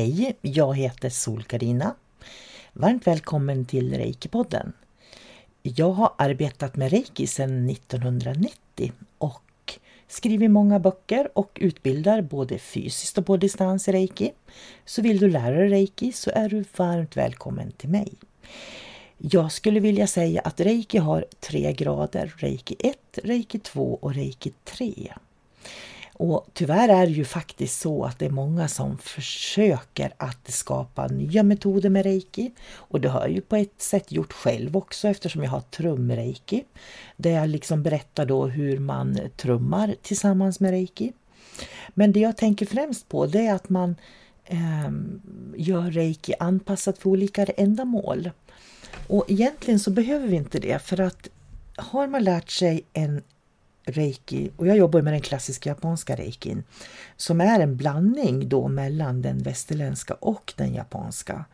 Hej, jag heter Sol-Karina. Varmt välkommen till Reiki-podden. Jag har arbetat med Reiki sedan 1990 och skriver många böcker och utbildar både fysiskt och på distans i Reiki. Så vill du lära dig Reiki så är du varmt välkommen till mig. Jag skulle vilja säga att Reiki har tre grader, Reiki 1, Reiki 2 och Reiki 3. Och tyvärr är det ju faktiskt så att det är många som försöker att skapa nya metoder med reiki. Och det har jag ju på ett sätt gjort själv också eftersom jag har trumreiki. Där jag liksom berättar då hur man trummar tillsammans med reiki. Men det jag tänker främst på det är att man eh, gör reiki anpassat för olika ändamål. Och egentligen så behöver vi inte det för att har man lärt sig en reiki och jag jobbar med den klassiska japanska reikin som är en blandning då mellan den västerländska och den japanska.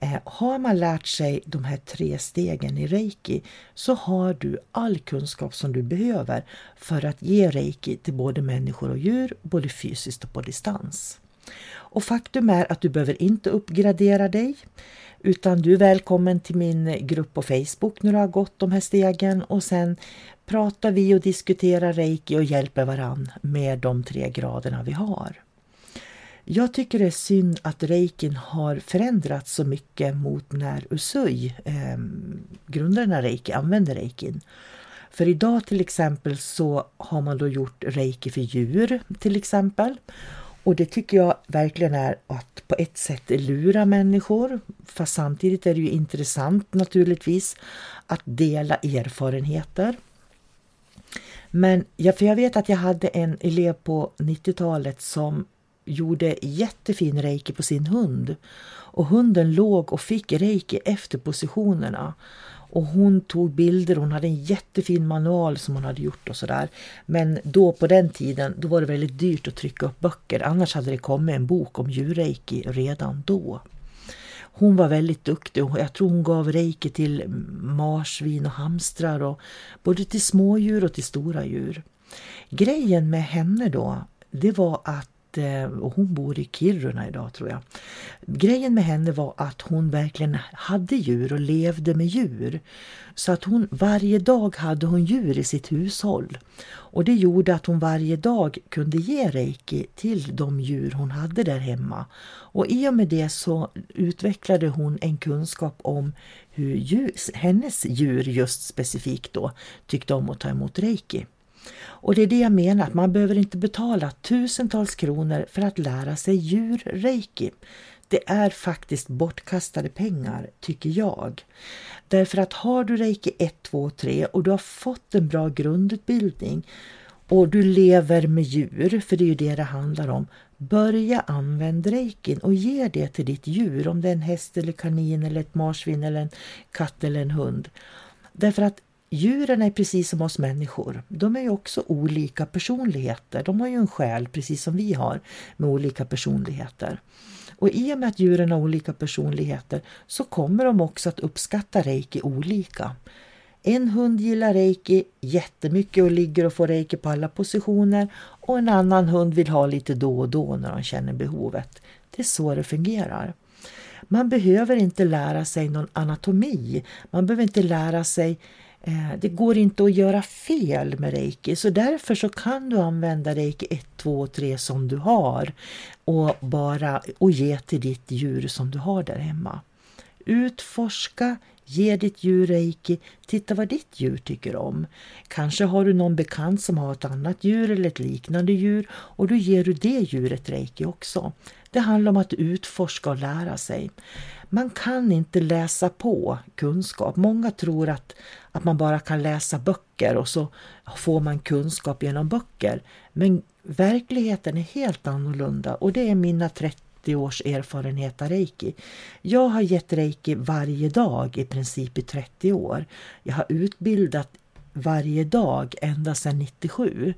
Eh, har man lärt sig de här tre stegen i reiki så har du all kunskap som du behöver för att ge reiki till både människor och djur, både fysiskt och på distans. Och faktum är att du behöver inte uppgradera dig utan du är välkommen till min grupp på Facebook när du har gått de här stegen och sen pratar vi och diskuterar reiki och hjälper varann med de tre graderna vi har. Jag tycker det är synd att reikin har förändrats så mycket mot när Usui, eh, grundaren av reiki, använde reikin. För idag till exempel så har man då gjort reiki för djur till exempel. Och det tycker jag verkligen är att på ett sätt lura människor. Fast samtidigt är det ju intressant naturligtvis att dela erfarenheter. Men ja, för jag vet att jag hade en elev på 90-talet som gjorde jättefin reiki på sin hund. Och hunden låg och fick reiki efter positionerna. Och hon tog bilder, hon hade en jättefin manual som hon hade gjort och sådär. Men då på den tiden, då var det väldigt dyrt att trycka upp böcker. Annars hade det kommit en bok om djurreiki redan då. Hon var väldigt duktig och jag tror hon gav reiki till marsvin och hamstrar och både till smådjur och till stora djur. Grejen med henne då, det var att Eh, och hon bor i Kiruna idag tror jag. Grejen med henne var att hon verkligen hade djur och levde med djur. Så att hon varje dag hade hon djur i sitt hushåll. Och det gjorde att hon varje dag kunde ge reiki till de djur hon hade där hemma. Och i och med det så utvecklade hon en kunskap om hur djur, hennes djur just specifikt då tyckte om att ta emot reiki. Och det är det jag menar, att man behöver inte betala tusentals kronor för att lära sig djurreiki. Det är faktiskt bortkastade pengar, tycker jag. Därför att har du reiki 1, 2, 3 och du har fått en bra grundutbildning och du lever med djur, för det är ju det det handlar om, börja använda reikin och ge det till ditt djur, om det är en häst eller kanin eller ett marsvin eller en katt eller en hund. Därför att Djuren är precis som oss människor. De är ju också olika personligheter. De har ju en själ precis som vi har med olika personligheter. Och i och med att djuren har olika personligheter så kommer de också att uppskatta reiki olika. En hund gillar reiki jättemycket och ligger och får reiki på alla positioner och en annan hund vill ha lite då och då när de känner behovet. Det är så det fungerar. Man behöver inte lära sig någon anatomi. Man behöver inte lära sig Eh, det går inte att göra fel med reiki så därför så kan du använda reiki 1, 2, och 3 som du har och bara och ge till ditt djur som du har där hemma. Utforska, ge ditt djur reiki, titta vad ditt djur tycker om. Kanske har du någon bekant som har ett annat djur eller ett liknande djur och då ger du det djuret reiki också. Det handlar om att utforska och lära sig. Man kan inte läsa på kunskap. Många tror att, att man bara kan läsa böcker och så får man kunskap genom böcker. Men verkligheten är helt annorlunda och det är mina 30 års erfarenhet av reiki. Jag har gett reiki varje dag i princip i 30 år. Jag har utbildat varje dag ända sedan 97.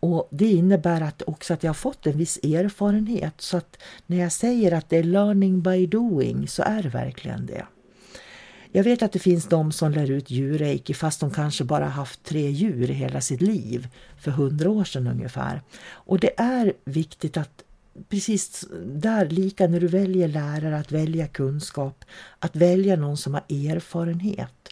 Och Det innebär att också att jag har fått en viss erfarenhet så att när jag säger att det är learning by doing så är det verkligen det. Jag vet att det finns de som lär ut djurreiki fast de kanske bara haft tre djur i hela sitt liv, för hundra år sedan ungefär. Och det är viktigt att precis där, lika när du väljer lärare, att välja kunskap, att välja någon som har erfarenhet.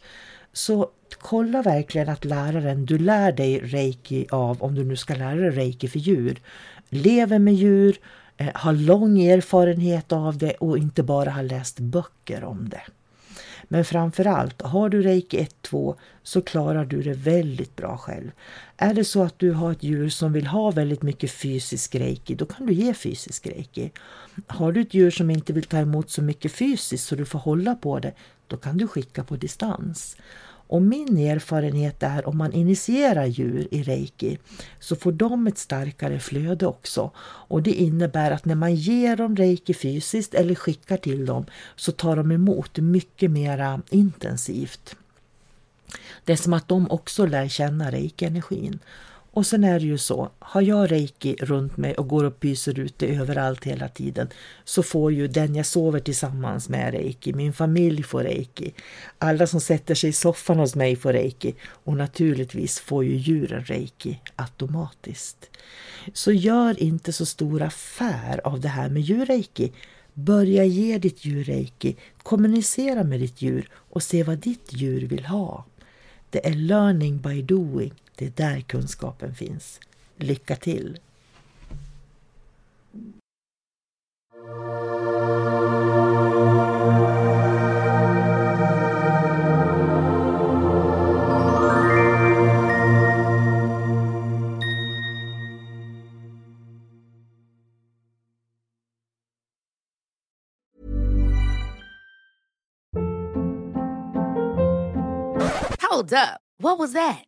Så kolla verkligen att läraren du lär dig reiki av, om du nu ska lära dig reiki för djur, lever med djur, eh, har lång erfarenhet av det och inte bara har läst böcker om det. Men framförallt, har du reiki 1-2 så klarar du det väldigt bra själv. Är det så att du har ett djur som vill ha väldigt mycket fysisk reiki, då kan du ge fysisk reiki. Har du ett djur som inte vill ta emot så mycket fysiskt så du får hålla på det, då kan du skicka på distans. Och min erfarenhet är om man initierar djur i reiki så får de ett starkare flöde också. Och det innebär att när man ger dem reiki fysiskt eller skickar till dem så tar de emot mycket mera intensivt. Det är som att de också lär känna reiki-energin. Och sen är det ju så, har jag reiki runt mig och går och pyser ute överallt hela tiden så får ju den jag sover tillsammans med reiki, min familj får reiki, alla som sätter sig i soffan hos mig får reiki och naturligtvis får ju djuren reiki automatiskt. Så gör inte så stor affär av det här med djurreiki. Börja ge ditt djur reiki, kommunicera med ditt djur och se vad ditt djur vill ha. Det är learning by doing. Det är där kunskapen finns. Lycka till! Hold up. What was that?